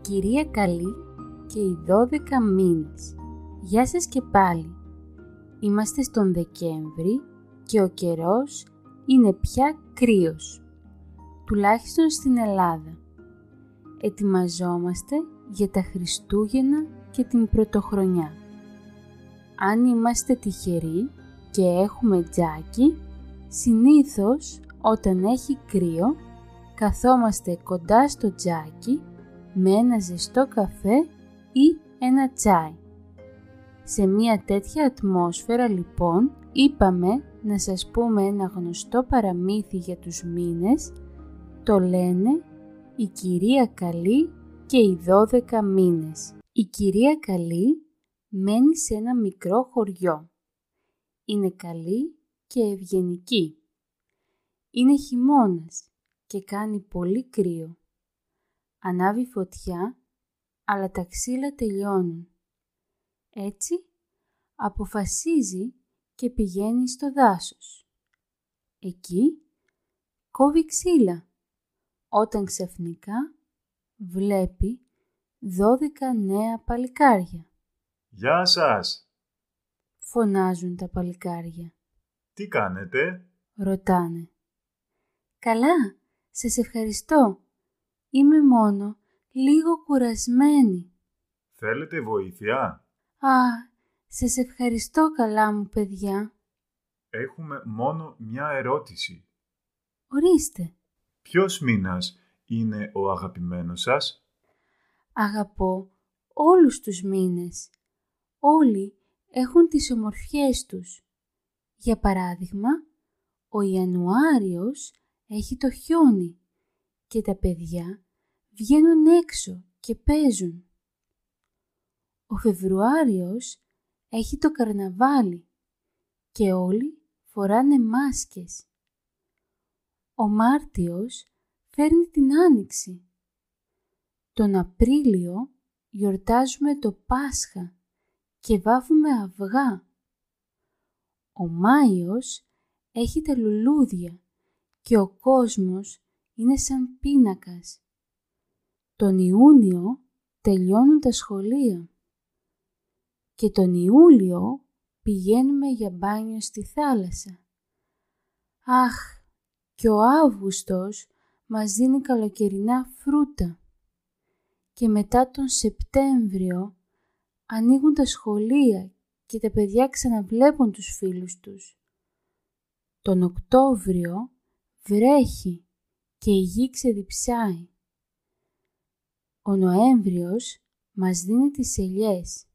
κυρία Καλή και οι 12 μήνες. Γεια σας και πάλι. Είμαστε στον Δεκέμβρη και ο καιρός είναι πια κρύος. Τουλάχιστον στην Ελλάδα. Ετοιμαζόμαστε για τα Χριστούγεννα και την Πρωτοχρονιά. Αν είμαστε τυχεροί και έχουμε τζάκι, συνήθως όταν έχει κρύο καθόμαστε κοντά στο τζάκι με ένα ζεστό καφέ ή ένα τσάι. Σε μια τέτοια ατμόσφαιρα λοιπόν είπαμε να σας πούμε ένα γνωστό παραμύθι για τους μήνες, το λένε «Η κυρία Καλή και οι 12 μήνες». Η κυρία Καλή μένει σε ένα μικρό χωριό. Είναι καλή και ευγενική. Είναι χειμώνας και κάνει πολύ κρύο. Ανάβει φωτιά, αλλά τα ξύλα τελειώνουν. Έτσι, αποφασίζει και πηγαίνει στο δάσος. Εκεί κόβει ξύλα, όταν ξαφνικά βλέπει δώδεκα νέα παλικάρια. Γεια σας! Φωνάζουν τα παλικάρια. Τι κάνετε; Ρωτάνε. Καλά, σας ευχαριστώ. Είμαι μόνο λίγο κουρασμένη. Θέλετε βοήθεια; Α, σας ευχαριστώ καλά μου παιδιά. Έχουμε μόνο μια ερώτηση. Ορίστε. Ποιος μήνας είναι ο αγαπημένος σας; Αγαπώ όλους τους μήνες. Όλοι έχουν τις ομορφιές τους. Για παράδειγμα, ο Ιανουάριος έχει το χιόνι και τα παιδιά βγαίνουν έξω και παίζουν. Ο Φεβρουάριος έχει το καρναβάλι και όλοι φοράνε μάσκες. Ο Μάρτιος φέρνει την Άνοιξη. Τον Απρίλιο γιορτάζουμε το Πάσχα και βάφουμε αυγά. Ο Μάιος έχει τα λουλούδια και ο κόσμος είναι σαν πίνακας. Τον Ιούνιο τελειώνουν τα σχολεία και τον Ιούλιο πηγαίνουμε για μπάνιο στη θάλασσα. Αχ, και ο Αύγουστος μας δίνει καλοκαιρινά φρούτα. Και μετά τον Σεπτέμβριο ανοίγουν τα σχολεία και τα παιδιά ξαναβλέπουν τους φίλους τους. Τον Οκτώβριο βρέχει και η γη ξεδιψάει. Ο Νοέμβριος μας δίνει τις ελιές.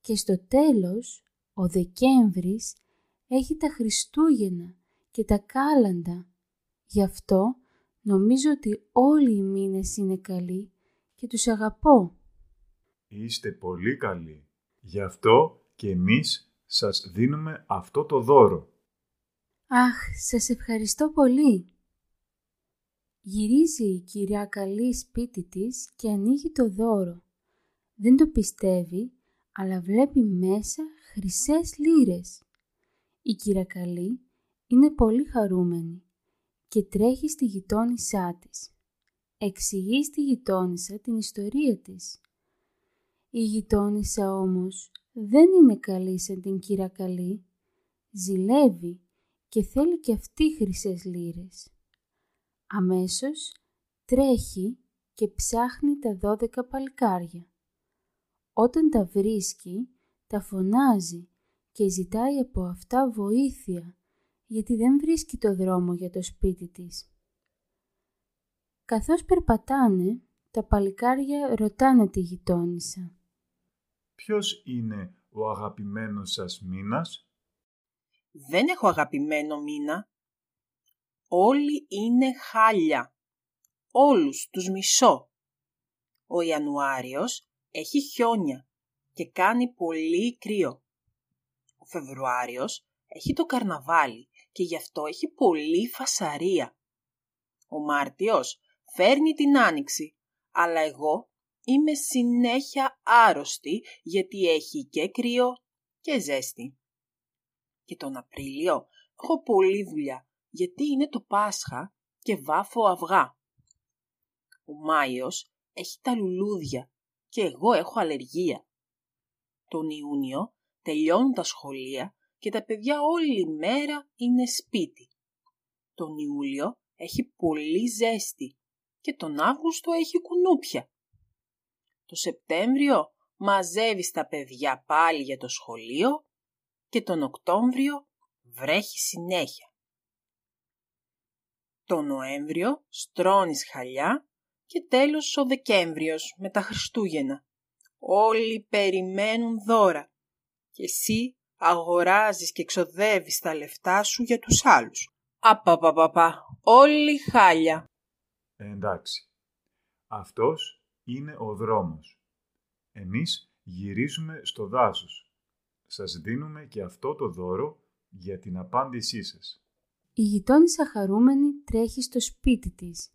Και στο τέλος, ο Δεκέμβρης έχει τα Χριστούγεννα και τα κάλαντα. Γι' αυτό νομίζω ότι όλοι οι μήνες είναι καλοί και τους αγαπώ. Είστε πολύ καλοί. Γι' αυτό και εμείς σας δίνουμε αυτό το δώρο. Αχ, σας ευχαριστώ πολύ. Γυρίζει η κυρία Καλή σπίτι της και ανοίγει το δώρο. Δεν το πιστεύει, αλλά βλέπει μέσα χρυσές λύρες. Η κυρία Καλή είναι πολύ χαρούμενη και τρέχει στη γειτόνισά της. Εξηγεί στη γειτόνισσα την ιστορία της. Η γειτόνισσα όμως δεν είναι καλή σαν την κύρα Καλή. Ζηλεύει και θέλει και αυτή χρυσές λύρες. Αμέσως τρέχει και ψάχνει τα δώδεκα παλικάρια. Όταν τα βρίσκει, τα φωνάζει και ζητάει από αυτά βοήθεια, γιατί δεν βρίσκει το δρόμο για το σπίτι της. Καθώς περπατάνε, τα παλικάρια ρωτάνε τη γειτόνισσα. Ποιος είναι ο αγαπημένος σας μήνας; Δεν έχω αγαπημένο μήνα. Όλοι είναι χάλια. Όλους τους μισώ. Ο Ιανουάριος έχει χιόνια και κάνει πολύ κρύο. Ο Φεβρουάριος έχει το καρναβάλι και γι' αυτό έχει πολύ φασαρία. Ο Μάρτιος φέρνει την άνοιξη, αλλά εγώ είμαι συνέχεια άρρωστη γιατί έχει και κρύο και ζέστη. Και τον Απρίλιο έχω πολλή δουλειά γιατί είναι το Πάσχα και βάφω αυγά. Ο Μάιος έχει τα λουλούδια και εγώ έχω αλλεργία. Τον Ιούνιο τελειώνουν τα σχολεία και τα παιδιά όλη μέρα είναι σπίτι. Τον Ιούλιο έχει πολύ ζέστη και τον Αύγουστο έχει κουνούπια. Το Σεπτέμβριο μαζεύεις τα παιδιά πάλι για το σχολείο και τον Οκτώβριο βρέχει συνέχεια. Το Νοέμβριο στρώνεις χαλιά και τέλος ο Δεκέμβριος με τα Χριστούγεννα. Όλοι περιμένουν δώρα και εσύ αγοράζεις και ξοδεύεις τα λεφτά σου για τους άλλους. Απαπαπαπα, όλοι χάλια. εντάξει. Αυτός είναι ο δρόμος. Εμείς γυρίζουμε στο δάσος. Σας δίνουμε και αυτό το δώρο για την απάντησή σας. Η γειτόνισσα χαρούμενη τρέχει στο σπίτι της.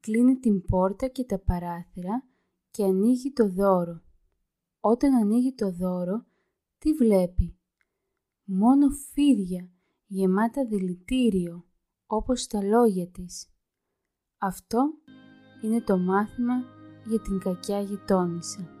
Κλείνει την πόρτα και τα παράθυρα και ανοίγει το δώρο. Όταν ανοίγει το δώρο, τι βλέπει; Μόνο φίδια γεμάτα δηλητήριο, όπως τα λόγια της. Αυτό είναι το μάθημα για την κακιά γειτόνισσα.